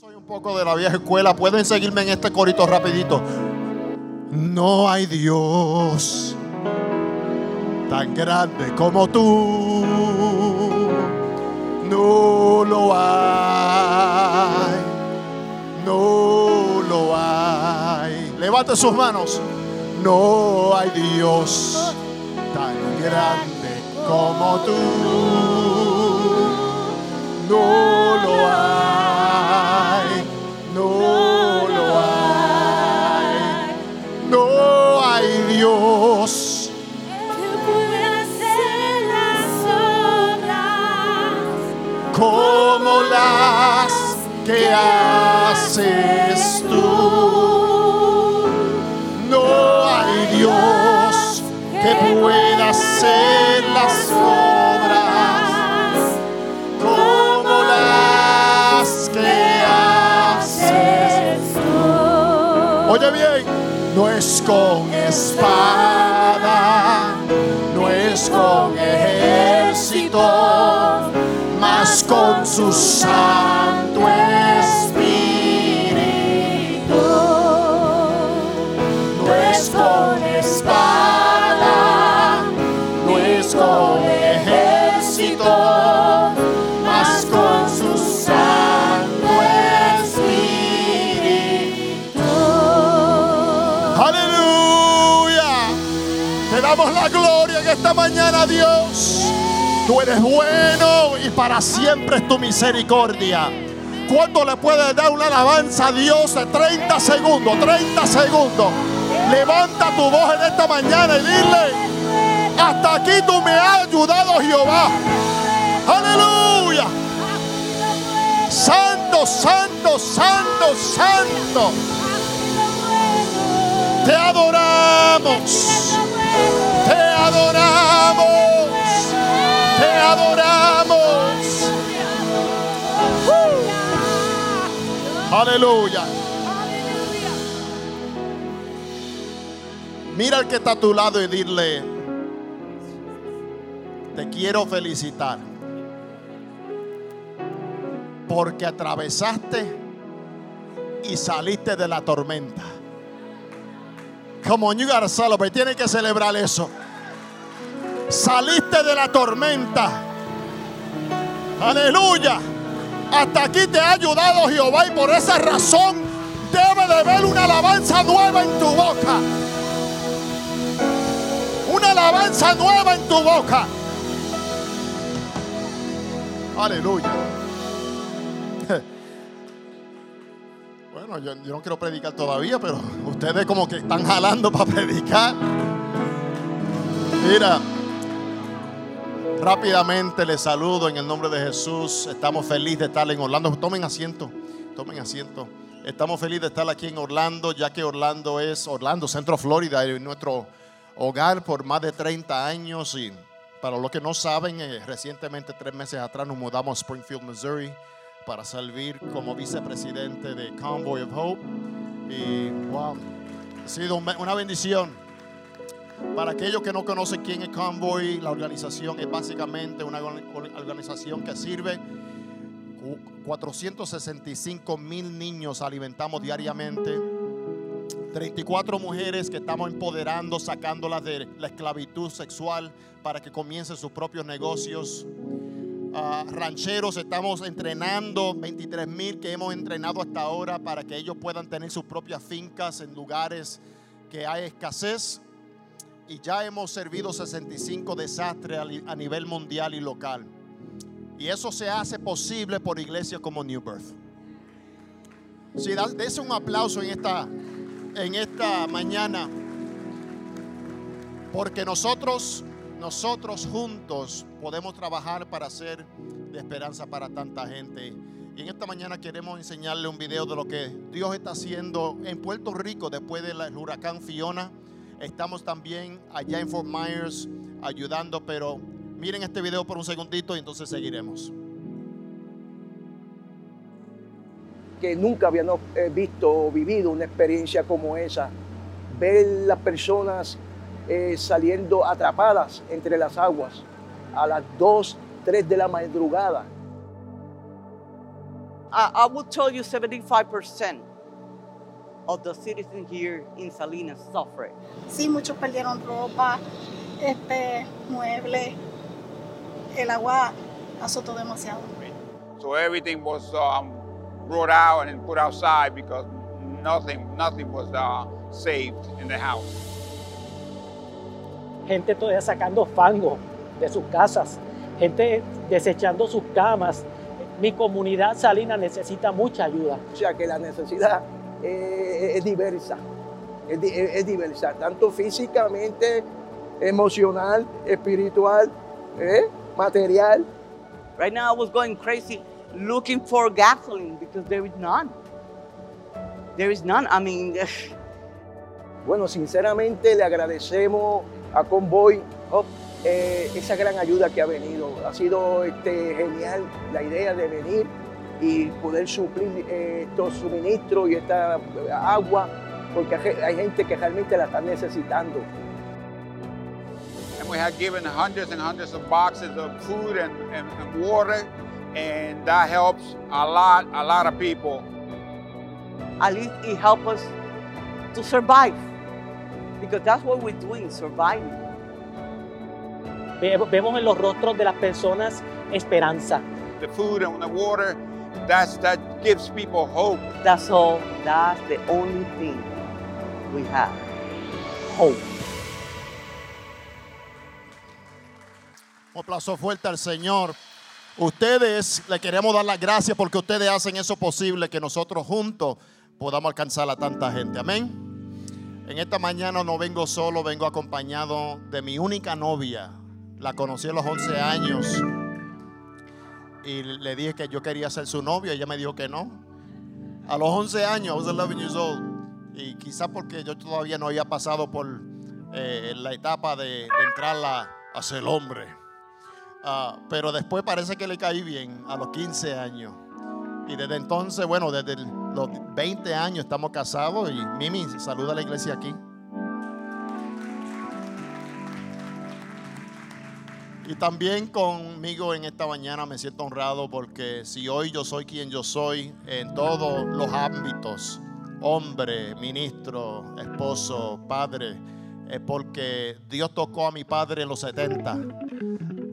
Soy un poco de la vieja escuela. Pueden seguirme en este corito rapidito. No hay Dios tan grande como tú. No lo hay. No lo hay. Levante sus manos. No hay Dios tan grande como tú. No lo hay. Que haces tú. No hay Dios que pueda hacer las obras como las que haces. Oye bien, no es con espada, no es con ejército, mas con su santo Dios. Tú eres bueno y para siempre es tu misericordia. ¿Cuánto le puedes dar una alabanza a Dios de 30 segundos? 30 segundos. Levanta tu voz en esta mañana y dile, hasta aquí tú me has ayudado Jehová. Aleluya. Santo, santo, santo, santo. Te adoramos. Te adoramos. Te adoramos. Aleluya. Mira al que está a tu lado y dile, te quiero felicitar. Porque atravesaste y saliste de la tormenta. Come on, you gotta celebrate. Que celebrar eso. Saliste de la tormenta. Aleluya. Hasta aquí te ha ayudado Jehová y por esa razón debe de haber una alabanza nueva en tu boca. Una alabanza nueva en tu boca. Aleluya. Bueno, yo, no quiero predicar todavía, pero ustedes como que están jalando para predicar. Mira, rápidamente les saludo en el nombre de Jesús. Estamos felices de estar en Orlando. Tomen asiento, tomen asiento. Estamos felices de estar aquí en Orlando, ya que Orlando es Orlando, Centro Florida, es nuestro hogar por más de 30 años. Y para los que no saben, eh, recientemente, tres meses atrás, nos mudamos a Springfield, Missouri, para servir como vicepresidente de Convoy of Hope. Y wow, ha sido un- una bendición. Para aquellos que no conocen quién es Convoy, la organización es básicamente una or- organización que sirve cu- 465 mil niños alimentamos diariamente. 34 mujeres que estamos empoderando, sacándolas de la esclavitud sexual para que comiencen sus propios negocios. Ah, rancheros estamos entrenando 23 mil que hemos entrenado hasta ahora para que ellos puedan tener sus propias fincas en lugares que hay escasez y ya hemos servido 65 desastres a nivel mundial y local. Y eso se hace posible por iglesias como New Birth. Si dese un aplauso en esta, en esta mañana, porque nosotros, nosotros juntos podemos trabajar para hacer de esperanza para tanta gente. Y en esta mañana queremos enseñarle un video de lo que Dios está haciendo en Puerto Rico después del huracán Fiona. Estamos también allá en Fort Myers ayudando, pero miren este video por un segundito y entonces seguiremos. que nunca habían eh, visto o vivido una experiencia como esa. Ver las personas eh, saliendo atrapadas entre las aguas a las 2, 3 de la madrugada. I, I will tell you 75% of the citizens here in Salinas suffer. Sí, muchos perdieron ropa, este, muebles. El agua azotó demasiado. So everything was um, brought out and put outside because nothing, nothing was uh, saved in the house. Gente todavía sacando fango de sus casas, gente desechando sus camas. Mi comunidad salina necesita mucha ayuda. O sea que la necesidad eh, es diversa, es, di- es diversa, tanto físicamente, emocional, espiritual, eh, material. Right now, I was going crazy looking for gasoline because there is none. There is none. I mean, Bueno, sinceramente le agradecemos a Convoy oh, eh, esa gran ayuda que ha venido. Ha sido este, genial la idea de venir y poder suplir eh, estos suministros y esta eh, agua, porque hay gente que realmente la está necesitando. And we had given hundreds and hundreds of boxes of food and, and, and water, and that helps a lot, a lot of people. at least it helps us to survive because that's what we're doing, surviving. Ve- Vemos en los rostros de las personas esperanza. The food and the water, that's, that gives people hope. That's all. That's the only thing we have. Hope. Un aplauso fuerte al Señor. Ustedes le queremos dar las gracias porque ustedes hacen eso posible que nosotros juntos podamos alcanzar a tanta gente. Amén. En esta mañana no vengo solo, vengo acompañado de mi única novia. La conocí a los 11 años y le dije que yo quería ser su novio. Ella me dijo que no. A los 11 años, I was 11 years old. Y quizás porque yo todavía no había pasado por eh, la etapa de, de entrar a, a ser hombre. Ah, pero después parece que le caí bien a los 15 años. Y desde entonces, bueno, desde el- los 20 años estamos casados. Y Mimi, saluda a la iglesia aquí. Y también conmigo en esta mañana me siento honrado porque si hoy yo soy quien yo soy en todos los ámbitos, hombre, ministro, esposo, padre, es porque Dios tocó a mi padre en los 70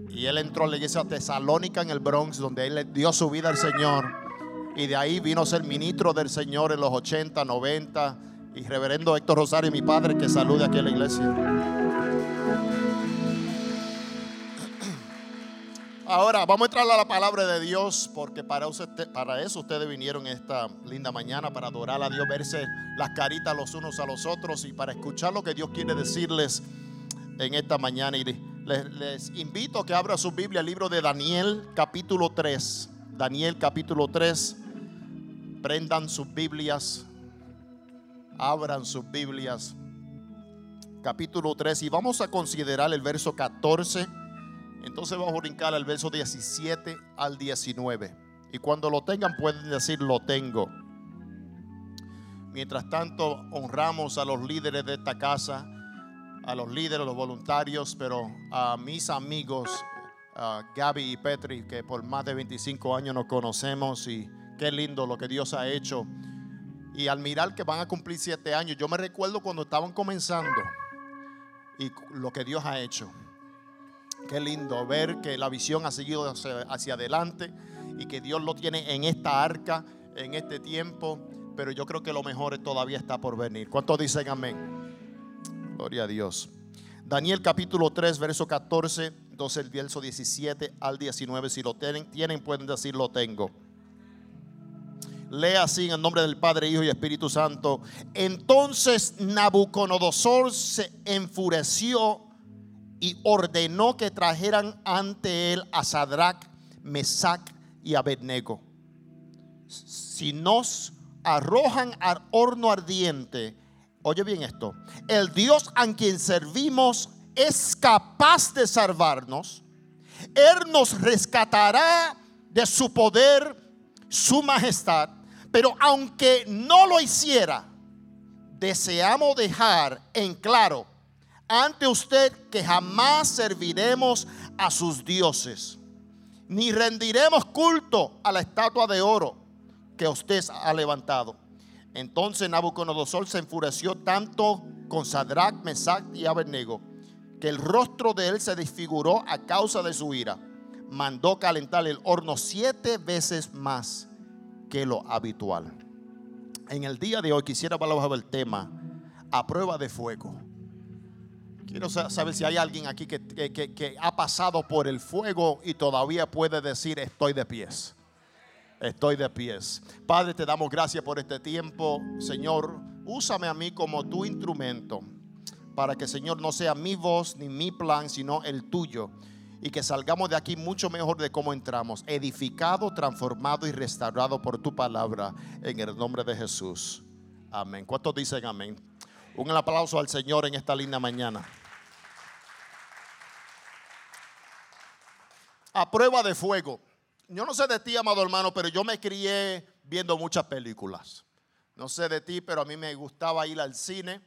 y él entró a la iglesia tesalónica en el Bronx donde él dio su vida al Señor y de ahí vino a ser ministro del Señor en los 80, 90 y reverendo Héctor Rosario, mi padre, que salude aquí a la iglesia. Ahora vamos a entrar a la palabra de Dios porque para, usted- para eso ustedes vinieron esta linda mañana, para adorar a Dios, verse las caritas los unos a los otros y para escuchar lo que Dios quiere decirles en esta mañana. Y les, les invito a que abra su Biblia, el libro de Daniel capítulo 3. Daniel capítulo 3. Prendan sus Biblias, abran sus Biblias. Capítulo 3 y vamos a considerar el verso 14. Entonces vamos a brincar al verso 17 al 19. Y cuando lo tengan pueden decir lo tengo. Mientras tanto honramos a los líderes de esta casa, a los líderes, los voluntarios, pero a mis amigos a Gaby y Petri, que por más de 25 años nos conocemos y qué lindo lo que Dios ha hecho. Y al mirar que van a cumplir siete años, yo me recuerdo cuando estaban comenzando y lo que Dios ha hecho. Qué lindo ver que la visión ha seguido hacia, adelante y que Dios lo tiene en esta arca, en este tiempo, pero yo creo que lo mejor todavía está por venir. ¿Cuántos dicen amén? Gloria a Dios. Daniel capítulo 3, verso 14, entonces el verso 17 al 19, si lo tienen pueden decir lo tengo. Lea así en el nombre del Padre, Hijo y Espíritu Santo. Entonces Nabucodonosor se enfureció y ordenó que trajeran ante él a Sadrach, Mesach y Abednego. Si nos arrojan al horno ardiente, oye bien esto, el Dios a quien servimos es capaz de salvarnos, Él nos rescatará de su poder, su majestad, pero aunque no lo hiciera, deseamos dejar en claro ante usted que jamás serviremos a sus dioses, ni rendiremos culto a la estatua de oro, que usted ha levantado. Entonces Nabucodonosor se enfureció tanto con Sadrach, Mesach y Abednego que el rostro de él se desfiguró a causa de su ira. Mandó calentar el horno siete veces más que lo habitual. En el día de hoy quisiera hablar sobre el tema a prueba de fuego. Quiero sa- saber si hay alguien aquí que- que ha pasado por el fuego y todavía puede decir estoy de pies. Estoy de pies. Padre, te damos gracias por este tiempo. Señor, úsame a mí como tu instrumento para que, Señor, no sea mi voz ni mi plan, sino el tuyo. Y que salgamos de aquí mucho mejor de cómo entramos, edificado, transformado y restaurado por tu palabra, en el nombre de Jesús. Amén. ¿Cuántos dicen amén? Un aplauso al Señor en esta linda mañana. A prueba de fuego. Yo no sé de ti, amado hermano, pero yo me crié viendo muchas películas. No sé de ti, pero a mí me gustaba ir al cine.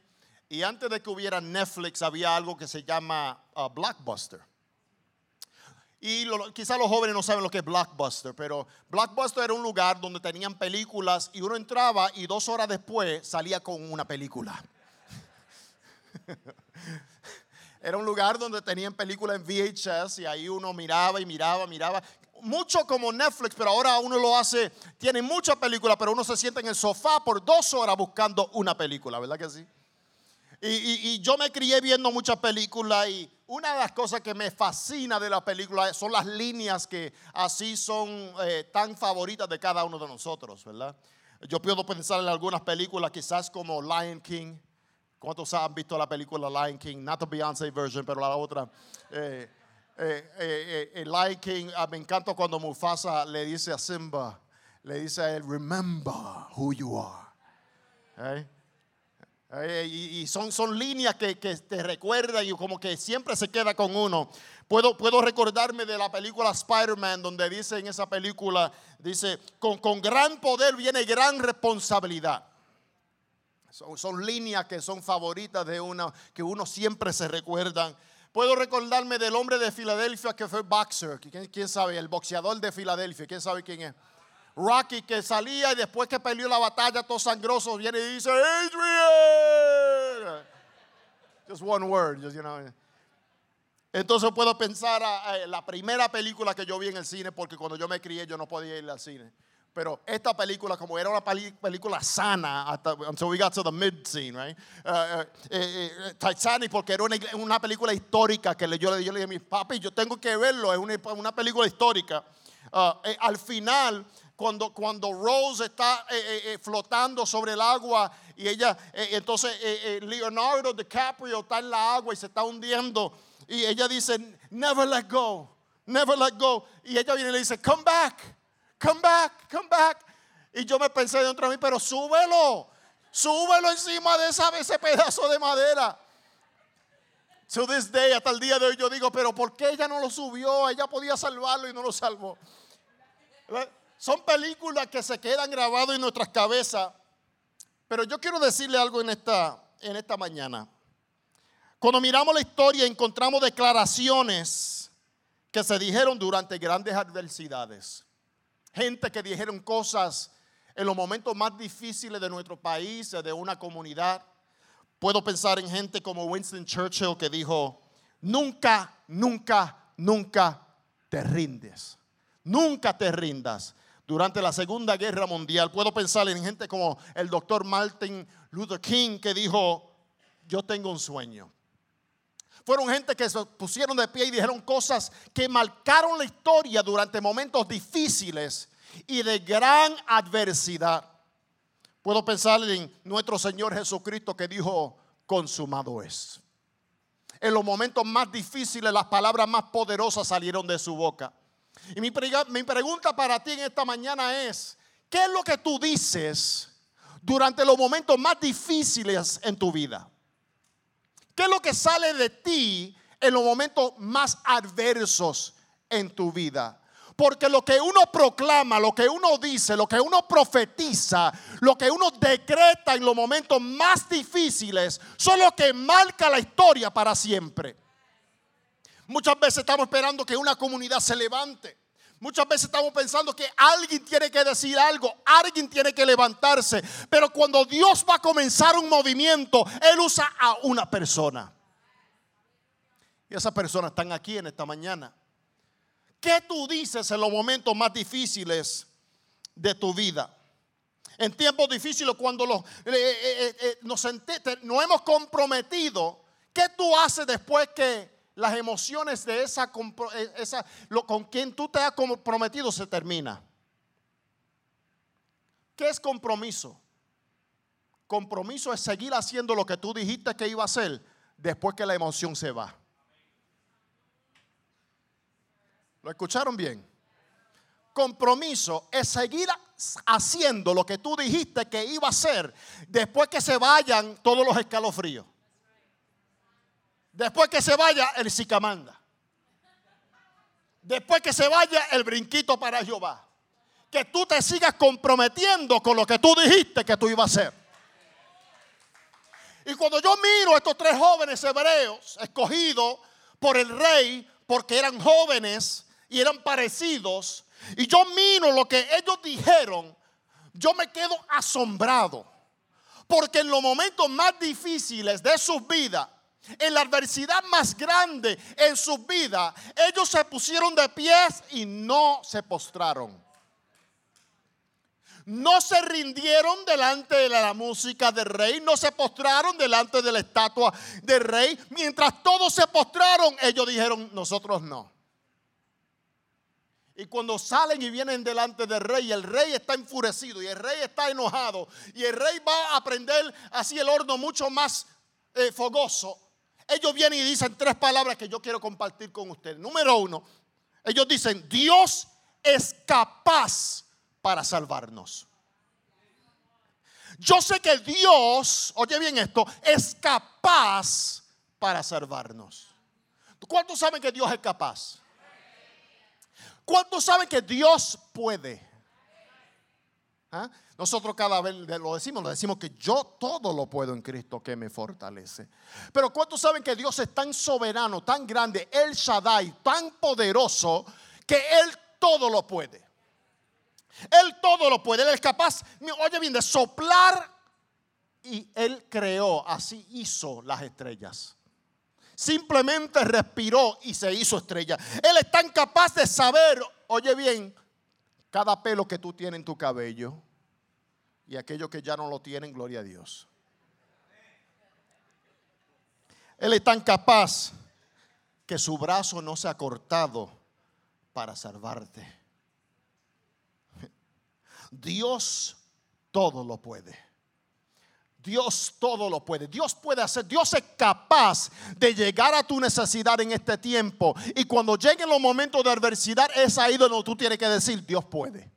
Y antes de que hubiera Netflix, había algo que se llama uh, Blockbuster. Y lo- quizás los jóvenes no saben lo que es Blockbuster, pero Blockbuster era un lugar donde tenían películas y uno entraba y dos horas después salía con una película. Era un lugar donde tenían películas en VHS y ahí uno miraba y miraba, miraba. Mucho como Netflix, pero ahora uno lo hace, tiene muchas películas, pero uno se sienta en el sofá por dos horas buscando una película, ¿verdad que sí? Y- y yo me crié viendo muchas películas y una de las cosas que me fascina de las películas son las líneas que así son eh, tan favoritas de cada uno de nosotros, ¿verdad? Yo puedo pensar en algunas películas quizás como Lion King. ¿Cuántos han visto la película Lion King? Not the Beyoncé version, pero la otra. Eh, eh, Lion King, ah, me encanta cuando Mufasa le dice a Simba, le dice a él, remember who you are. ¿Eh? Y, son, son líneas que, que te recuerdan y como que siempre se queda con uno. Puedo, puedo recordarme de la película Spider-Man, donde dice en esa película, dice, con, con gran poder viene gran responsabilidad. Son, son líneas que son favoritas de uno, que uno siempre se recuerdan. Puedo recordarme del hombre de Filadelfia que fue boxer. ¿Quién, quién sabe? El boxeador de Filadelfia. ¿Quién sabe quién es? Rocky que salía y después que peleó la batalla, todo sangroso, viene y dice, Adrian. Just one word, just, you know. Entonces puedo pensar a, la primera película que yo vi en el cine, porque cuando yo me crié yo no podía ir al cine. Pero esta película, como era una película sana, hasta, until we got to the mid scene, right? Uh, uh, eh, eh, Titanic, porque era una, película histórica que yo, le- dije a mis papi, yo tengo que verlo, es una, una película histórica. Uh, eh, al final, cuando, cuando Rose está eh, eh, eh, flotando sobre el agua y ella, eh, entonces Leonardo DiCaprio está en la agua y se está hundiendo y ella dice, never let go, never let go. Y ella viene y le dice, come back, come back, come back. Y yo me pensé dentro de mí, pero súbelo, súbelo encima de esa, ese pedazo de madera. To this day, hasta el día de hoy, yo digo, pero ¿por qué ella no lo subió? Ella podía salvarlo y no lo salvó. ¿Verdad? Son películas que se quedan grabadas en nuestras cabezas. Pero yo quiero decirle algo en esta, en esta mañana. Cuando miramos la historia encontramos declaraciones que se dijeron durante grandes adversidades. Gente que dijeron cosas en los momentos más difíciles de nuestro país, de una comunidad. Puedo pensar en gente como Winston Churchill que dijo, nunca, nunca, nunca te rindes. Nunca te rindas. Durante la Segunda Guerra Mundial puedo pensar en gente como el doctor Martin Luther King que dijo, yo tengo un sueño. Fueron gente que se pusieron de pie y dijeron cosas que marcaron la historia durante momentos difíciles y de gran adversidad. Puedo pensar en nuestro Señor Jesucristo que dijo, consumado es. En los momentos más difíciles las palabras más poderosas salieron de su boca. Y mi, pregunta para ti en esta mañana es, ¿qué es lo que tú dices durante los momentos más difíciles en tu vida? ¿Qué es lo que sale de ti en los momentos más adversos en tu vida? Porque lo que uno proclama, lo que uno dice, lo que uno profetiza, lo que uno decreta en los momentos más difíciles, son lo que marca la historia para siempre. Muchas veces estamos esperando que una comunidad se levante. Muchas veces estamos pensando que alguien tiene que decir algo, alguien tiene que levantarse, pero cuando Dios va a comenzar un movimiento, Él usa a una persona. Y esas personas están aquí en esta mañana. ¿Qué tú dices en los momentos más difíciles de tu vida? En tiempos difíciles, cuando los, eh, eh, eh, nos, hemos comprometido, ¿qué tú haces después que las emociones de eh, esa lo, con quien tú te has comprometido se termina? ¿Qué es compromiso? Compromiso es seguir haciendo lo que tú dijiste que iba a hacer después que la emoción se va. ¿Lo escucharon bien? Compromiso es seguir haciendo lo que tú dijiste que iba a hacer después que se vayan todos los escalofríos. Después que se vaya el sicamanda. Después que se vaya el brinquito para Jehová. Que tú te sigas comprometiendo con lo que tú dijiste que tú ibas a hacer. Y cuando yo miro a estos tres jóvenes hebreos escogidos por el rey, porque eran jóvenes y eran parecidos, y yo miro lo que ellos dijeron, yo me quedo asombrado. Porque en los momentos más difíciles de sus vidas, en la adversidad más grande en sus vidas, ellos se pusieron de pies y no se postraron. No se rindieron delante de la música del rey, no se postraron delante de la estatua del rey. Mientras todos se postraron, ellos dijeron, nosotros no. Y cuando salen y vienen delante del rey, el rey está enfurecido y el rey está enojado y el rey va a prender así el horno mucho más eh, fogoso. Ellos vienen y dicen tres palabras que yo quiero compartir con ustedes. Número uno, ellos dicen, Dios es capaz para salvarnos. Yo sé que Dios, oye bien esto, es capaz para salvarnos. ¿Cuántos saben que Dios es capaz? ¿Cuántos saben que Dios puede? ¿Ah? Nosotros cada vez lo decimos, lo decimos que yo todo lo puedo en Cristo que me fortalece. Pero ¿cuántos saben que Dios es tan soberano, tan grande, El Shaddai, tan poderoso, que Él todo lo puede? Él todo lo puede, Él es capaz, oye bien, de soplar y Él creó, así hizo las estrellas. Simplemente respiró y se hizo estrella. Él es tan capaz de saber, oye bien, cada pelo que tú tienes en tu cabello y aquellos que ya no lo tienen, gloria a Dios. Él es tan capaz que su brazo no se ha cortado para salvarte. Dios todo lo puede. Dios todo lo puede. Dios puede hacer. Dios es capaz de llegar a tu necesidad en este tiempo. Y cuando lleguen los momentos de adversidad, es ahí donde tú tienes que decir, Dios puede.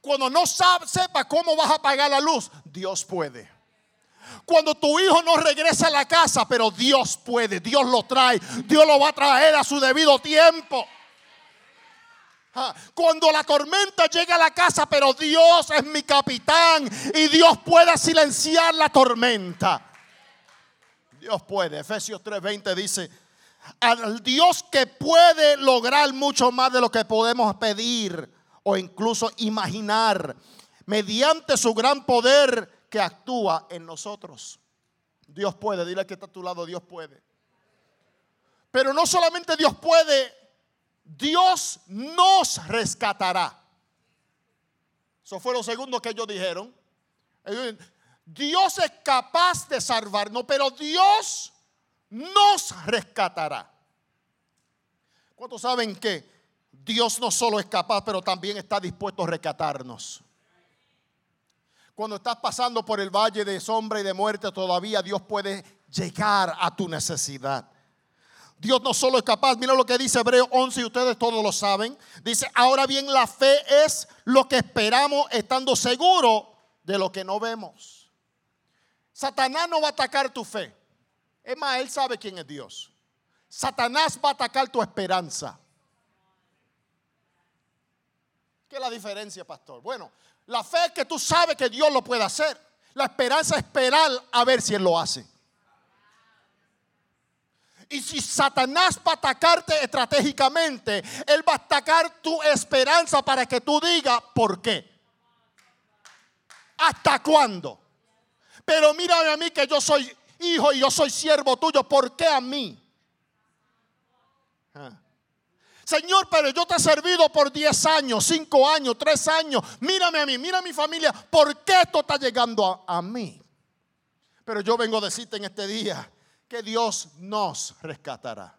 Cuando no sabes, sepa cómo vas a pagar la luz, Dios puede. Cuando tu hijo no regresa a la casa, pero Dios puede, Dios lo trae, Dios lo va a traer a su debido tiempo. Cuando la tormenta llega a la casa, pero Dios es mi capitán y Dios puede silenciar la tormenta. Dios puede. Efesios 3:20 dice, al Dios que puede lograr mucho más de lo que podemos pedir o incluso imaginar, mediante su gran poder que actúa en nosotros. Dios puede, dile que está a tu lado, Dios puede. Pero no solamente Dios puede, Dios nos rescatará. Eso fue lo segundo que ellos dijeron. Dios es capaz de salvarnos, pero Dios nos rescatará. ¿Cuántos saben que Dios no solo es capaz, pero también está dispuesto a rescatarnos? Cuando estás pasando por el valle de sombra y de muerte, todavía Dios puede llegar a tu necesidad. Dios no solo es capaz, mira lo que dice Hebreo 11 y ustedes todos lo saben. Dice, ahora bien la fe es lo que esperamos estando seguros de lo que no vemos. Satanás no va a atacar tu fe. Es más, él sabe quién es Dios. Satanás va a atacar tu esperanza. ¿Qué es la diferencia, pastor? Bueno, la fe es que tú sabes que Dios lo puede hacer. La esperanza es esperar a ver si Él lo hace. Y si Satanás va a atacarte estratégicamente, él va a atacar tu esperanza para que tú digas, ¿por qué? ¿Hasta cuándo? Pero mírame a mí que yo soy hijo y yo soy siervo tuyo, ¿por qué a mí? Ah. Señor, pero yo te he servido por 10 años, 5 años, 3 años. Mírame a mí, mira a mi familia. ¿Por qué esto está llegando a, a mí? Pero yo vengo a decirte en este día que Dios nos rescatará.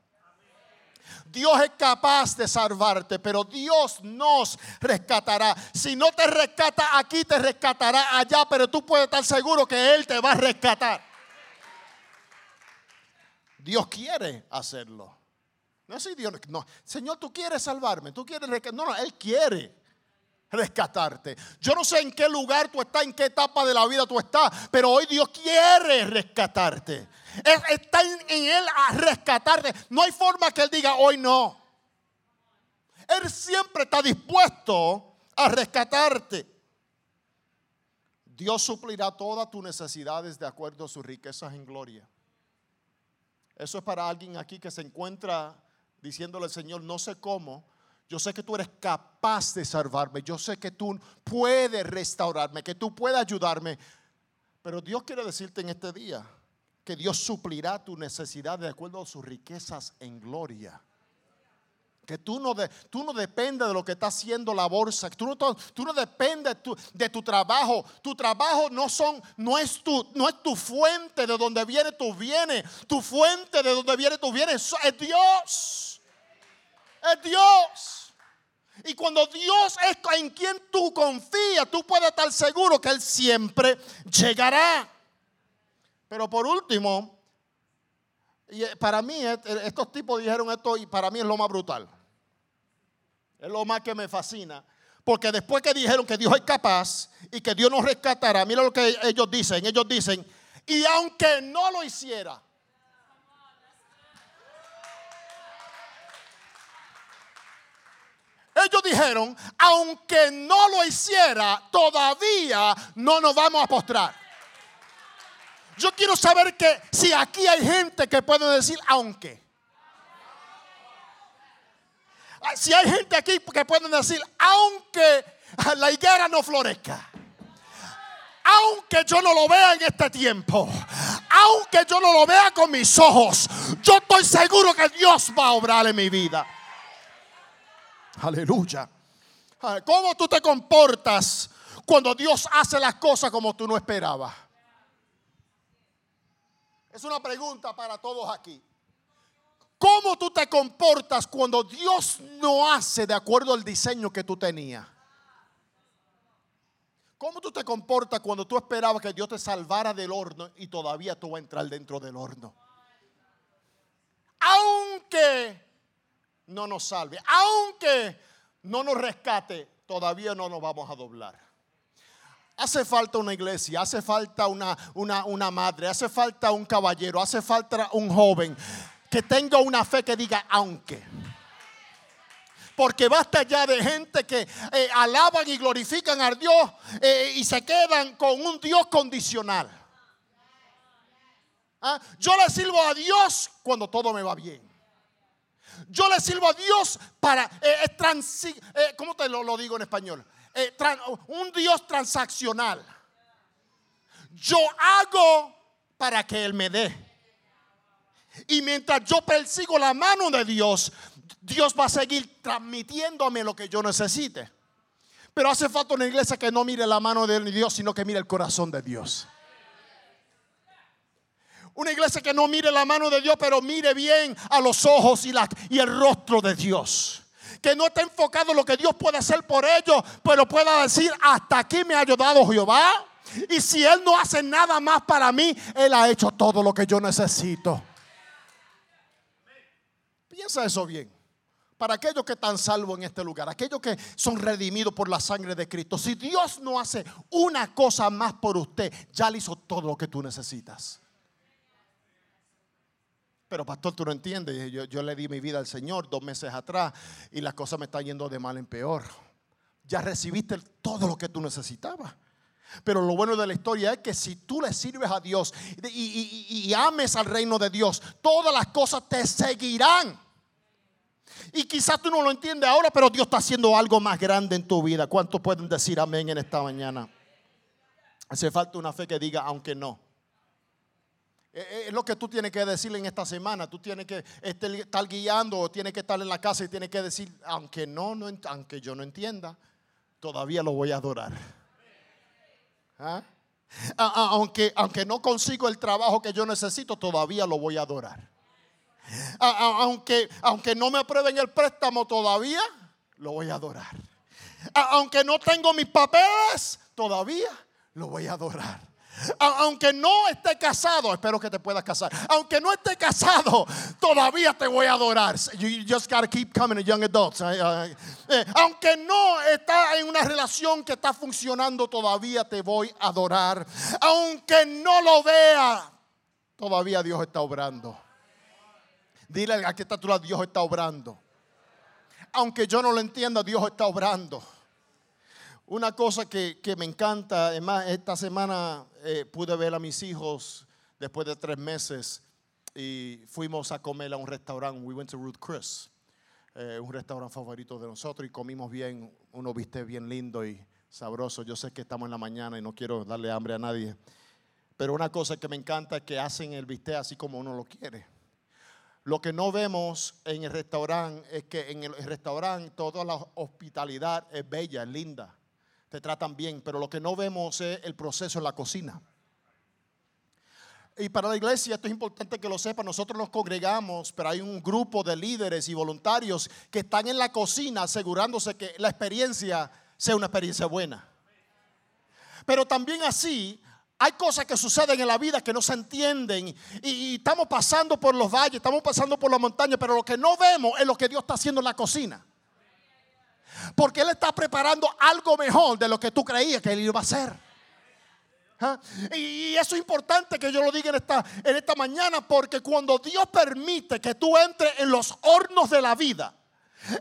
Dios es capaz de salvarte, pero Dios nos rescatará. Si no te rescata aquí, te rescatará allá, pero tú puedes estar seguro que Él te va a rescatar. Dios quiere hacerlo. No es si Dios, no. Señor, tú quieres salvarme, tú quieres. No, no, Él quiere rescatarte. Yo no sé en qué lugar tú estás, en qué etapa de la vida tú estás, pero hoy Dios quiere rescatarte. Es- Está en Él a rescatarte. No hay forma que Él diga hoy no. Él siempre está dispuesto a rescatarte. Dios suplirá todas tus necesidades de acuerdo a sus riquezas en gloria. Eso es para alguien aquí que se encuentra diciéndole al Señor, no sé cómo, yo sé que tú eres capaz de salvarme, yo sé que tú puedes restaurarme, que tú puedes ayudarme. Pero Dios quiere decirte en este día que Dios suplirá tu necesidad de acuerdo a sus riquezas en gloria. Que tú no, de- tú no dependes de lo que está haciendo la bolsa. Tú no, tú no dependes de tu, de tu trabajo. Tu trabajo no, son, no, es tu, no es tu fuente de donde viene tu bienes. Tu fuente de donde viene tu bienes es Dios. Es Dios. Y cuando Dios es en quien tú confías, tú puedes estar seguro que Él siempre llegará. Pero por último, eh, para mí, eh, estos tipos dijeron esto y para mí es lo más brutal. Es lo más que me fascina. Porque después que dijeron que Dios es capaz y que Dios nos rescatará, mira lo que ellos dicen. Ellos dicen, y aunque no lo hiciera, ellos dijeron, aunque no lo hiciera, todavía no nos vamos a postrar. Yo quiero saber que si aquí hay gente que puede decir aunque. Ah, Si hay gente aquí que pueden decir aunque la higuera no florezca. Aunque yo no lo vea en este tiempo. Aunque yo no lo vea con mis ojos. Yo estoy seguro que Dios va a obrar en mi vida. Aleluya. Ah, ¿Cómo tú te comportas cuando Dios hace las cosas como tú no esperabas? Es una pregunta para todos aquí. ¿Cómo tú te comportas cuando Dios no hace de acuerdo al diseño que tú tenías? ¿Cómo tú te comportas cuando tú esperabas que Dios te salvara del horno y todavía tú vas a entrar dentro del horno? Aunque no nos salve, aunque no nos rescate, todavía no nos vamos a doblar. Hace falta una iglesia, hace falta una, una, una madre, hace falta un caballero, hace falta un joven que tenga una fe que diga aunque. Porque basta ya de gente que eh, alaban y glorifican a Dios eh, y se quedan con un Dios condicional. Ah, Yo le sirvo a Dios cuando todo me va bien. Yo le sirvo a Dios para, eh, transi- eh, ¿cómo te lo, lo digo en español? Eh, un Dios transaccional. Yo hago para que Él me dé. Y mientras yo persigo la mano de Dios, Dios va a seguir transmitiéndome lo que yo necesite. Pero hace falta una iglesia que no mire la mano de Dios, sino que mire el corazón de Dios. Una iglesia que no mire la mano de Dios, pero mire bien a los ojos y, el rostro de Dios. Que no esté enfocado en lo que Dios puede hacer por ellos, pero pueda decir, hasta aquí me ha ayudado Jehová. Y si Él no hace nada más para mí, Él ha hecho todo lo que yo necesito. Piensa eso bien. Para aquellos que están salvos en este lugar, aquellos que son redimidos por la sangre de Cristo, si Dios no hace una cosa más por usted, ya le hizo todo lo que tú necesitas. Pero pastor, tú no entiendes. Yo, le di mi vida al Señor dos meses atrás y las cosas me están yendo de mal en peor. Ya recibiste todo lo que tú necesitabas. Pero lo bueno de la historia es que si tú le sirves a Dios y ames al reino de Dios, todas las cosas te seguirán. Y quizás tú no lo entiendes ahora, pero Dios está haciendo algo más grande en tu vida. ¿Cuántos pueden decir amén en esta mañana? Hace falta una fe que diga, aunque no. Eh, eh, Es lo que tú tienes que decirle en esta semana. Tú tienes que estar guiando o tienes que estar en la casa y tienes que decir, aunque no, aunque yo no entienda, todavía lo voy a adorar. ¿Ah? Aunque, aunque no consigo el trabajo que yo necesito, todavía lo voy a adorar. Aunque, aunque no me aprueben el préstamo todavía, lo voy a adorar. Aunque no tengo mis papeles, todavía lo voy a adorar. Aunque no esté casado, espero que te puedas casar. Aunque no esté casado, todavía te voy a adorar. You, just gotta keep coming, young adults. I- eh, aunque no está en una relación que está funcionando, todavía te voy a adorar. Aunque no lo vea, todavía Dios está obrando. Dile está a tu lado, Dios está obrando. Aunque yo no lo entienda, Dios está obrando. Una cosa que, que me encanta, además, esta semana eh, pude ver a mis hijos después de tres meses y fuimos a comer a un restaurante. We went to Ruth Chris, eh, un restaurante favorito de nosotros y comimos bien, uno viste bien lindo y sabroso. Yo sé que estamos en la mañana y no quiero darle hambre a nadie, pero una cosa que me encanta es que hacen el bistec así como uno lo quiere. Lo que no vemos en el restaurante es que en el restaurante toda la hospitalidad es bella, es linda, te tratan bien, pero lo que no vemos es el proceso en la cocina. Y para la iglesia esto es importante que lo sepan, nosotros nos congregamos, pero hay un grupo de líderes y voluntarios que están en la cocina asegurándose que la experiencia sea una experiencia buena. Pero también así hay cosas que suceden en la vida que no se entienden y, y estamos pasando por los valles, estamos pasando por las montañas, pero lo que no vemos es lo que Dios está haciendo en la cocina. Porque Él está preparando algo mejor de lo que tú creías que Él iba a hacer. ¿Ah? Y eso es importante que yo lo diga en esta, en esta mañana, porque cuando Dios permite que tú entres en los hornos de la vida,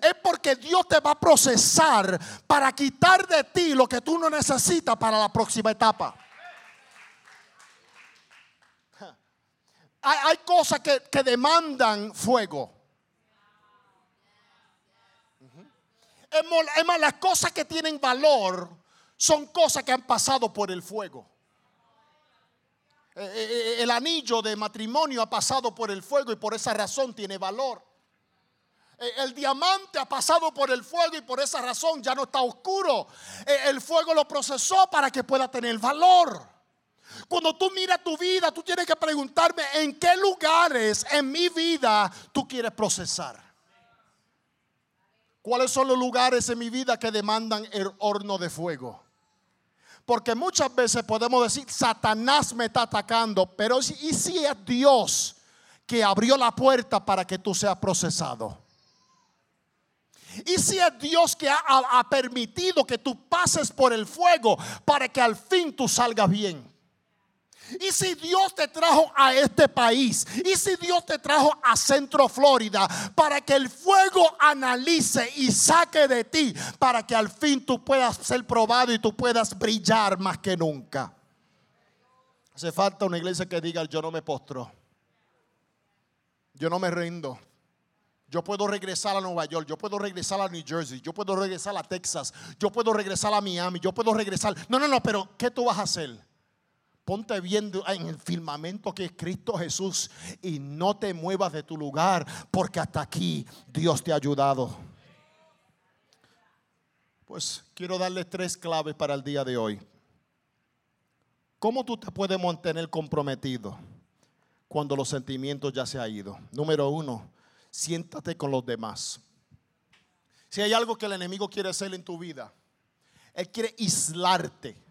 es porque Dios te va a procesar para quitar de ti lo que tú no necesitas para la próxima etapa. Hay, hay cosas que, que demandan fuego. Es más, las cosas que tienen valor son cosas que han pasado por el fuego. Eh, eh, eh, El anillo de matrimonio ha pasado por el fuego y por esa razón tiene valor. El diamante ha pasado por el fuego y por esa razón ya no está oscuro. El fuego lo procesó para que pueda tener valor. Cuando tú miras tu vida, tú tienes que preguntarme en qué lugares en mi vida tú quieres procesar. ¿Cuáles son los lugares en mi vida que demandan el horno de fuego? Porque muchas veces podemos decir, Satanás me está atacando, pero ¿y si es Dios que abrió la puerta para que tú seas procesado? ¿Y si es Dios que ha- ha permitido que tú pases por el fuego para que al fin tú salgas bien? ¿Y si Dios te trajo a este país? ¿Y si Dios te trajo a Centro Florida para que el fuego analice y saque de ti para que al fin tú puedas ser probado y tú puedas brillar más que nunca? Hace falta una iglesia que diga yo no me postro. Yo no me rindo. Yo puedo regresar a Nueva York, yo puedo regresar a New Jersey, yo puedo regresar a Texas, yo puedo regresar a Miami, yo puedo regresar. No, no, no, pero ¿qué tú vas a hacer? Ponte viendo en el firmamento que es Cristo Jesús y no te muevas de tu lugar porque hasta aquí Dios te ha ayudado. Pues quiero darle tres claves para el día de hoy. ¿Cómo tú te puedes mantener comprometido cuando los sentimientos ya se han ido? Número uno, siéntate con los demás. Si hay algo que el enemigo quiere hacer en tu vida, él quiere aislarte.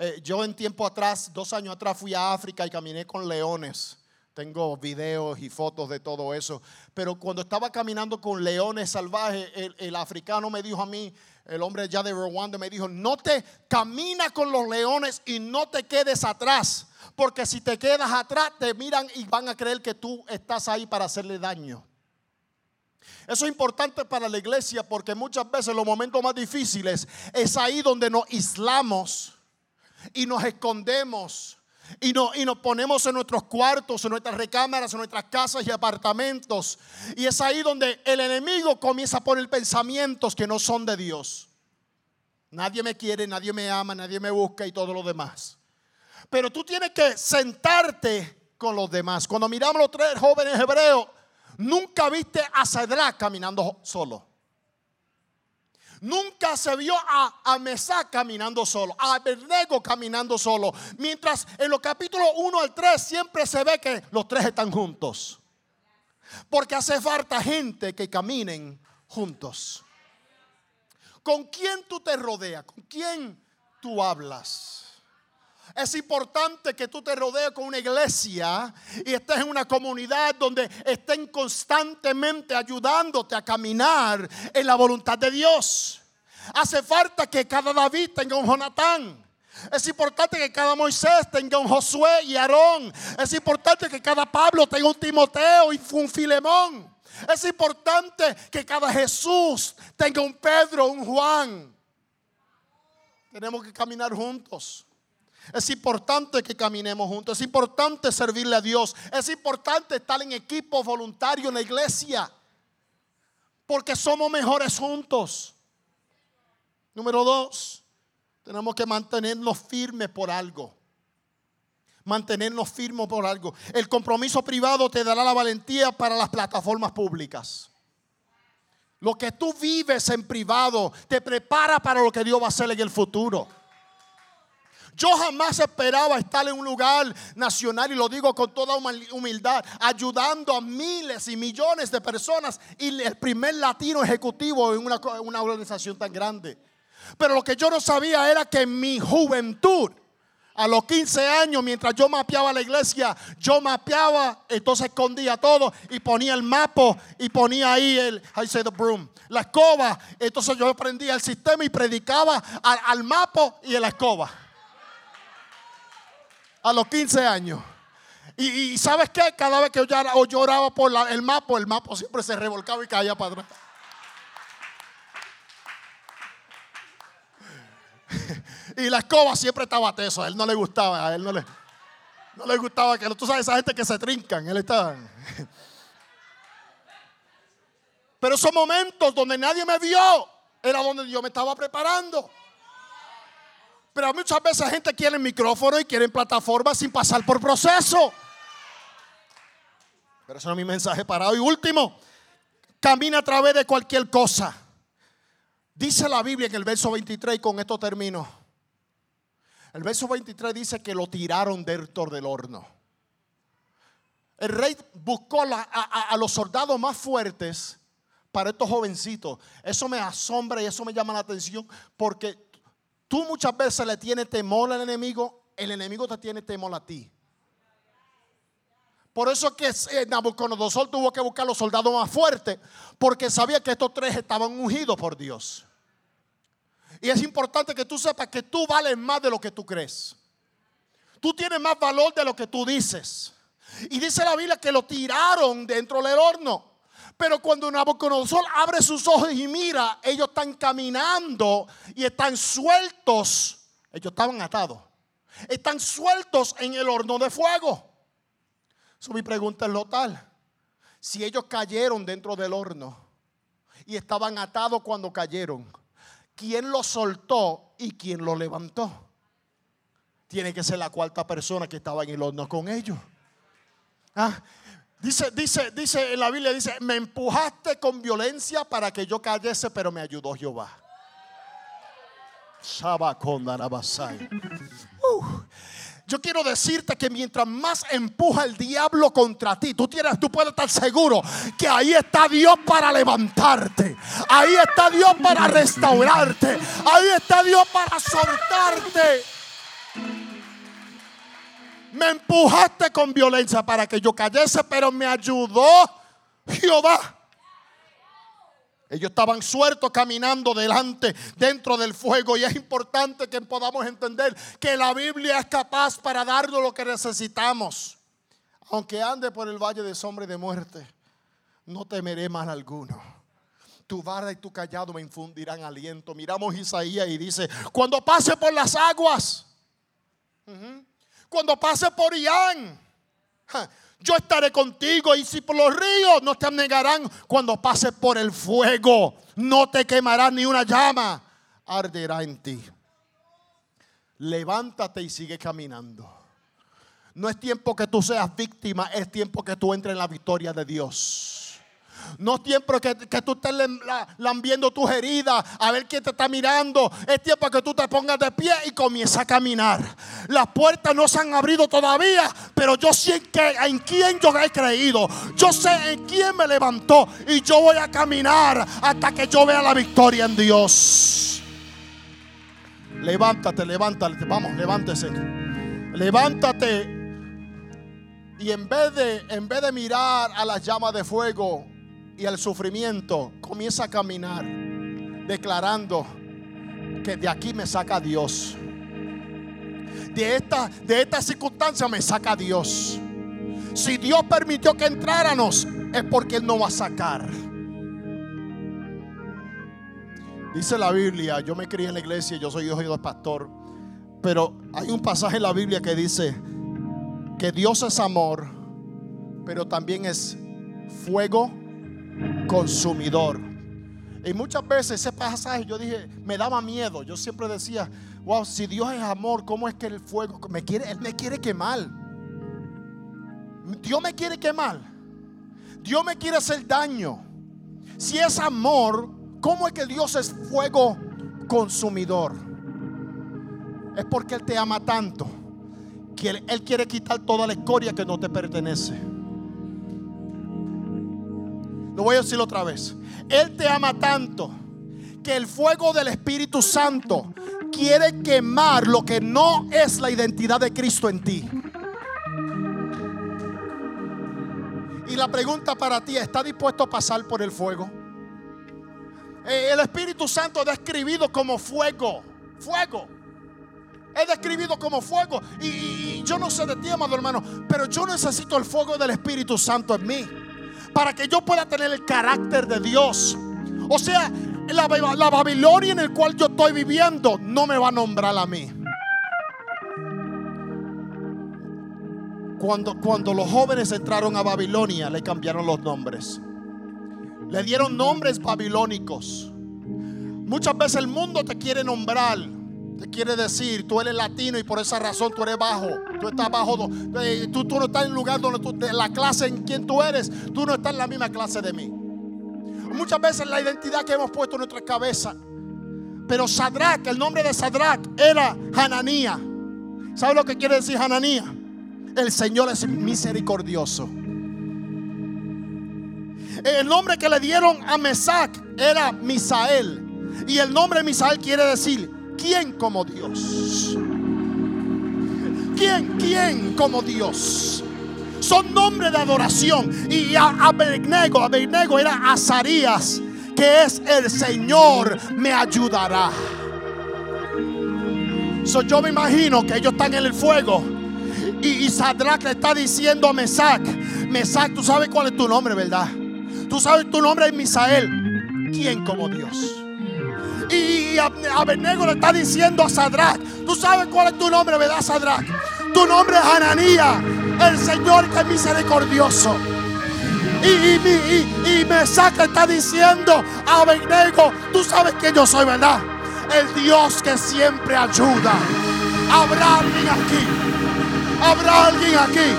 Eh, yo en tiempo atrás, dos años atrás, fui a África y caminé con leones. Tengo videos y fotos de todo eso. Pero cuando estaba caminando con leones salvajes, el, africano me dijo a mí, el hombre ya de Rwanda me dijo, no te camina con los leones y no te quedes atrás. Porque si te quedas atrás, te miran y van a creer que tú estás ahí para hacerle daño. Eso es importante para la iglesia porque muchas veces los momentos más difíciles es ahí donde nos aislamos y nos escondemos y, no- y nos ponemos en nuestros cuartos, en nuestras recámaras, en nuestras casas y apartamentos. Y es ahí donde el enemigo comienza a poner pensamientos que no son de Dios. Nadie me quiere, nadie me ama, nadie me busca y todo lo demás. Pero tú tienes que sentarte con los demás. Cuando miramos los tres jóvenes hebreos, nunca viste a Cedrá caminando solo. Nunca se vio a, a Mesá caminando solo, a Abednego caminando solo. Mientras en los capítulos 1 al 3 siempre se ve que los tres están juntos. Porque hace falta gente que caminen juntos. ¿Con quién tú te rodeas? ¿Con quién tú hablas? Es importante que tú te rodees con una iglesia y estés en una comunidad donde estén constantemente ayudándote a caminar en la voluntad de Dios. Hace falta que cada David tenga un Jonatán. Es importante que cada Moisés tenga un Josué y Aarón. Es importante que cada Pablo tenga un Timoteo y un Filemón. Es importante que cada Jesús tenga un Pedro, un Juan. Tenemos que caminar juntos. Es importante que caminemos juntos. Es importante servirle a Dios. Es importante estar en equipo voluntario en la iglesia. Porque somos mejores juntos. Número dos, tenemos que mantenernos firmes por algo. Mantenernos firmes por algo. El compromiso privado te dará la valentía para las plataformas públicas. Lo que tú vives en privado te prepara para lo que Dios va a hacer en el futuro. Yo jamás esperaba estar en un lugar nacional, y lo digo con toda humil- humildad, ayudando a miles y millones de personas y el primer latino ejecutivo en una, una organización tan grande. Pero lo que yo no sabía era que en mi juventud, a los 15 años, mientras yo mapeaba la iglesia, yo mapeaba, entonces escondía todo y ponía el mapa y ponía ahí el, you say the broom, la escoba. Entonces yo aprendía el sistema y predicaba al, al mapa y en la escoba a los 15 años. Y, ¿sabes qué? Cada vez que yo lloraba por la- el mapa, el mapa siempre se revolcaba y caía para atrás. Y la escoba siempre estaba teso. A él no le gustaba, a él no le, no le gustaba que tú sabes esa gente que se trincan. Él estaba. Pero esos momentos donde nadie me vio era donde yo me estaba preparando. Pero muchas veces gente quiere micrófono y quiere plataforma sin pasar por proceso. Pero eso no es mi mensaje parado. Y último, camina a través de cualquier cosa. Dice la Biblia en el verso 23 y con esto termino. El verso 23 dice que lo tiraron dentro del horno. El rey buscó a, a- a los soldados más fuertes para estos jovencitos. Eso me asombra y eso me llama la atención porque Tú muchas veces le tienes temor al enemigo, el enemigo te tiene temor a ti. Por eso es que eh, Nabucodonosor tuvo que buscar los soldados más fuertes, porque sabía que estos tres estaban ungidos por Dios. Y es importante que tú sepas que tú vales más de lo que tú crees. Tú tienes más valor de lo que tú dices. Y dice la Biblia que lo tiraron dentro del horno. Pero cuando Nabucodonosor abre sus ojos y mira, ellos están caminando y están sueltos. Ellos estaban atados. Están sueltos en el horno de fuego. So, mi pregunta es lo tal. Si ellos cayeron dentro del horno y estaban atados cuando cayeron, ¿quién los soltó y quién los levantó? Tiene que ser la cuarta persona que estaba en el horno con ellos. Ah, Dice, dice, dice en la Biblia, dice, me empujaste con violencia para que yo cayese, pero me ayudó Jehová. Uh, Yo quiero decirte que mientras más empuja el diablo contra ti, tú, tienes, tú puedes estar seguro que ahí está Dios para levantarte. Ahí está Dios para restaurarte. Ahí está Dios para soltarte. Me empujaste con violencia para que yo cayese, pero me ayudó Jehová. Ellos estaban sueltos caminando delante, dentro del fuego. Y es importante que podamos entender que la Biblia es capaz para darnos lo que necesitamos. Aunque ande por el valle de sombra y de muerte, no temeré mal alguno. Tu vara y tu callado me infundirán aliento. Miramos Isaías y dice, cuando pase por las aguas, cuando pase por Ián, yo estaré contigo y si por los ríos no te anegarán, cuando pase por el fuego, no te quemará ni una llama, arderá en ti. Levántate y sigue caminando. No es tiempo que tú seas víctima, es tiempo que tú entres en la victoria de Dios. No es tiempo que, tú estés lambiendo tus heridas a ver quién te está mirando. Es tiempo que tú te pongas de pie y comiences a caminar. Las puertas no se han abrido todavía, pero yo sé que en quién yo he creído. Yo sé en quién me levantó y yo voy a caminar hasta que yo vea la victoria en Dios. Levántate, levántate, vamos, levántese. Levántate y en vez de en vez de mirar a las llamas de fuego y al sufrimiento, comienza a caminar declarando que de aquí me saca Dios. De esta de esta circunstancia me saca Dios. Si Dios permitió que entráramos es porque él nos va a sacar. Dice la Biblia, yo me crié en la iglesia, yo soy hijo de pastor, pero hay un pasaje en la Biblia que dice que Dios es amor, pero también es fuego consumidor. Y muchas veces ese pasaje yo dije, me daba miedo. Yo siempre decía, wow, si Dios es amor, ¿cómo es que el fuego me quiere? Me quiere quemar. Dios me quiere quemar. Dios me quiere hacer daño. Si es amor, ¿cómo es que Dios es fuego consumidor? Es porque Él te ama tanto que Él, Él quiere quitar toda la escoria que no te pertenece. Lo voy a decir otra vez. Él te ama tanto que el fuego del Espíritu Santo quiere quemar lo que no es la identidad de Cristo en ti. Y la pregunta para ti, ¿está dispuesto a pasar por el fuego? Eh, El Espíritu Santo es describido como fuego, fuego. Es describido como fuego. Y, y- y yo no sé de ti, amado hermano, pero yo necesito el fuego del Espíritu Santo en mí. Para que yo pueda tener el carácter de Dios. O sea, la, Ba- la Babilonia en el cual yo estoy viviendo no me va a nombrar a mí. Cuando, cuando los jóvenes entraron a Babilonia, le cambiaron los nombres. Le dieron nombres babilónicos. Muchas veces el mundo te quiere nombrar. Te quiere decir, tú eres latino y por esa razón tú eres bajo. Tú estás bajo. eh, Tú, tú no estás en el lugar donde tú, de la clase en quien tú eres. Tú no estás en la misma clase de mí. Muchas veces la identidad que hemos puesto en nuestra cabeza. Pero Sadrach, el nombre de Sadrach era Hananía. ¿Sabe lo que quiere decir Hananía? El Señor es misericordioso. El nombre que le dieron a Mesac era Misael. Y el nombre Misael quiere decir, ¿quién como Dios? ¿Quién, quién como Dios? Son nombres de adoración. Y Abednego, Abednego era Azarías, que es el Señor me ayudará. So, yo me imagino que ellos están en el fuego. Y, y Sadrach le está diciendo a Mesac, Mesac, tú sabes cuál es tu nombre, ¿verdad? Tú sabes tu nombre es Misael. ¿Quién como Dios? Y, y Ab- Abednego le está diciendo a Sadrach, tú sabes cuál es tu nombre, ¿verdad, Sadrach? Tu nombre es Hananía, el Señor que es misericordioso. Y, y, y, y, está diciendo a Abednego, tú sabes que yo soy, ¿verdad? El Dios que siempre ayuda. Habrá alguien aquí. Habrá alguien aquí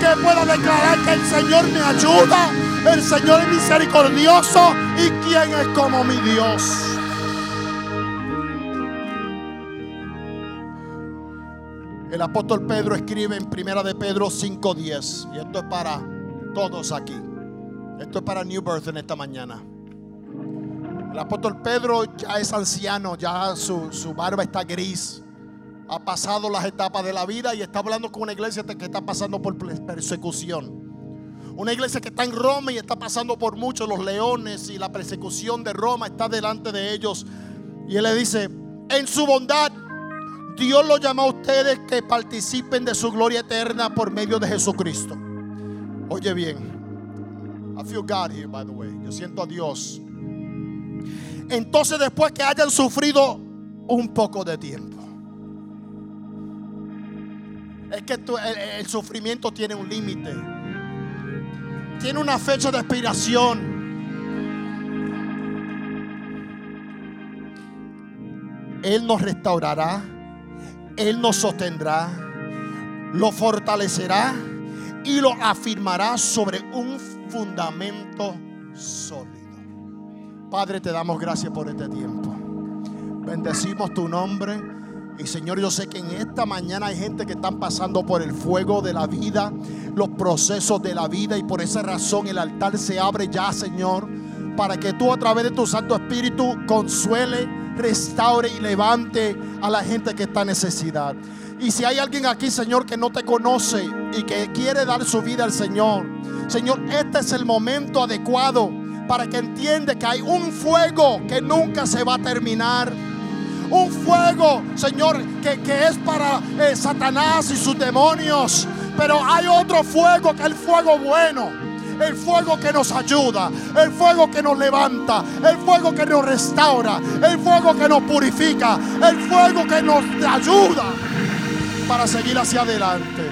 que pueda declarar que el Señor me ayuda. El Señor es misericordioso. ¿Y quién es como mi Dios? El apóstol Pedro escribe en Primera de Pedro 5:10. Y esto es para todos aquí. Esto es para New Birth en esta mañana. El apóstol Pedro ya es anciano, ya su, su barba está gris. Ha pasado las etapas de la vida y está hablando con una iglesia que está pasando por persecución. Una iglesia que está en Roma y está pasando por muchos los leones y la persecución de Roma está delante de ellos. Y él le dice, en su bondad, Dios los llama a ustedes que participen de su gloria eterna por medio de Jesucristo. Oye bien, I feel God here, by the way. Yo siento a Dios. Entonces, después que hayan sufrido un poco de tiempo. Es que el, el sufrimiento tiene un límite. Tiene una fecha de expiración. Él nos restaurará. Él nos sostendrá. Lo fortalecerá y lo afirmará sobre un fundamento sólido. Padre, te damos gracias por este tiempo. Bendecimos tu nombre. Y Señor, yo sé que en esta mañana hay gente que están pasando por el fuego de la vida, los procesos de la vida. Y por esa razón el altar se abre ya, Señor, para que tú a través de tu Santo Espíritu consuele, restaure y levante a la gente que está en necesidad. Y si hay alguien aquí, Señor, que no te conoce y que quiere dar su vida al Señor, Señor, este es el momento adecuado para que entiende que hay un fuego que nunca se va a terminar. Un fuego, Señor, que, que es para eh, Satanás y sus demonios. Pero hay otro fuego que es el fuego bueno. El fuego que nos ayuda, el fuego que nos levanta, el fuego que nos restaura, el fuego que nos purifica, el fuego que nos ayuda para seguir hacia adelante.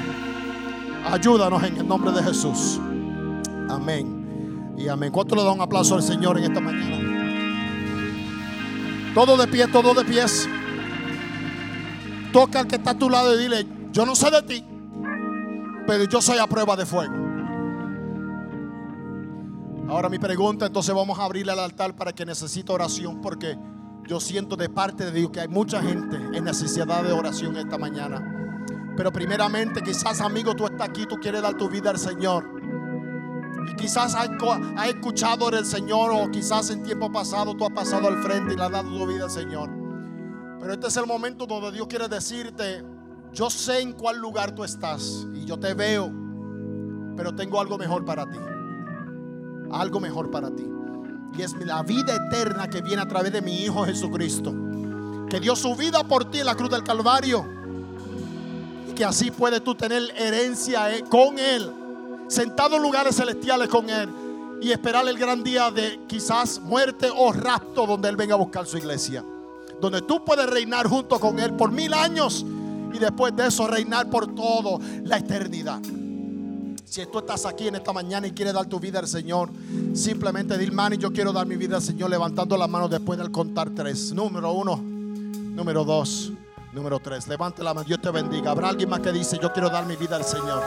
Ayúdanos en el nombre de Jesús. Amén. Y amén. ¿Cuánto le da un aplauso al Señor en esta mañana? Todo de pie, todo de pies. Toca al que está a tu lado y dile, yo no sé de ti, pero yo soy a prueba de fuego. Ahora mi pregunta, entonces vamos a abrirle al altar para que necesite oración, porque yo siento de parte de Dios que hay mucha gente en necesidad de oración esta mañana. Pero primeramente, quizás amigo, tú estás aquí, tú quieres dar tu vida al Señor. Y quizás has, escuchado del Señor o quizás en tiempo pasado tú has pasado al frente y le has dado tu vida al Señor. Pero este es el momento donde Dios quiere decirte, yo sé en cuál lugar tú estás y yo te veo, pero tengo algo mejor para ti. Algo mejor para ti. Y es la vida eterna que viene a través de mi Hijo Jesucristo. Que dio su vida por ti en la cruz del Calvario. Y que así puedes tú tener herencia eh, con Él sentado en lugares celestiales con Él y esperar el gran día de quizás muerte o rapto donde Él venga a buscar su iglesia. Donde tú puedes reinar junto con Él por mil años y después de eso reinar por todo la eternidad. Si tú estás aquí en esta mañana y quieres dar tu vida al Señor, simplemente di, man, yo quiero dar mi vida al Señor levantando las manos después del contar tres. Número uno, número dos, número tres. Levante la mano, Dios te bendiga. Habrá alguien más que dice, yo quiero dar mi vida al Señor.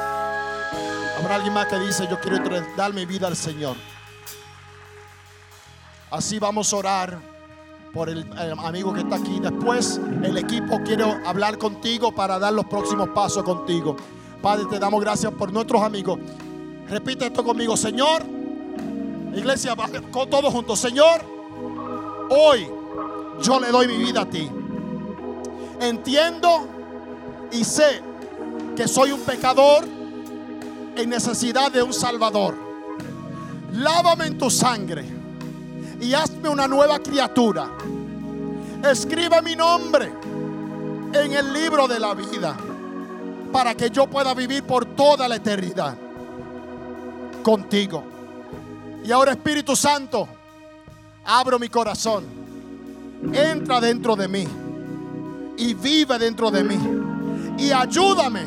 Habrá alguien más que dice, yo quiero dar mi vida al Señor. Así vamos a orar por el amigo que está aquí. Después el equipo quiere hablar contigo para dar los próximos pasos contigo. Padre, te damos gracias por nuestros amigos. Repite esto conmigo, Señor. Iglesia, con todos juntos. Señor, hoy yo le doy mi vida a ti. Entiendo y sé que soy un pecador en necesidad de un Salvador. Lávame en tu sangre y hazme una nueva criatura. Escribe mi nombre en el libro de la vida para que yo pueda vivir por toda la eternidad contigo. Y ahora Espíritu Santo, abro mi corazón, entra dentro de mí y vive dentro de mí y ayúdame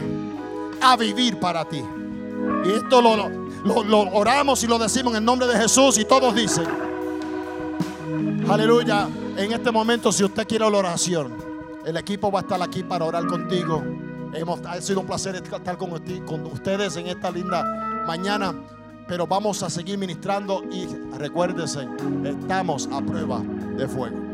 a vivir para ti. Y esto lo, lo- oramos y lo decimos en el nombre de Jesús y todos dicen, aleluya, en este momento si usted quiere la oración, el equipo va a estar aquí para orar contigo. Hemos, ha sido un placer estar con, con ustedes en esta linda mañana, pero vamos a seguir ministrando y recuérdense, estamos a prueba de fuego.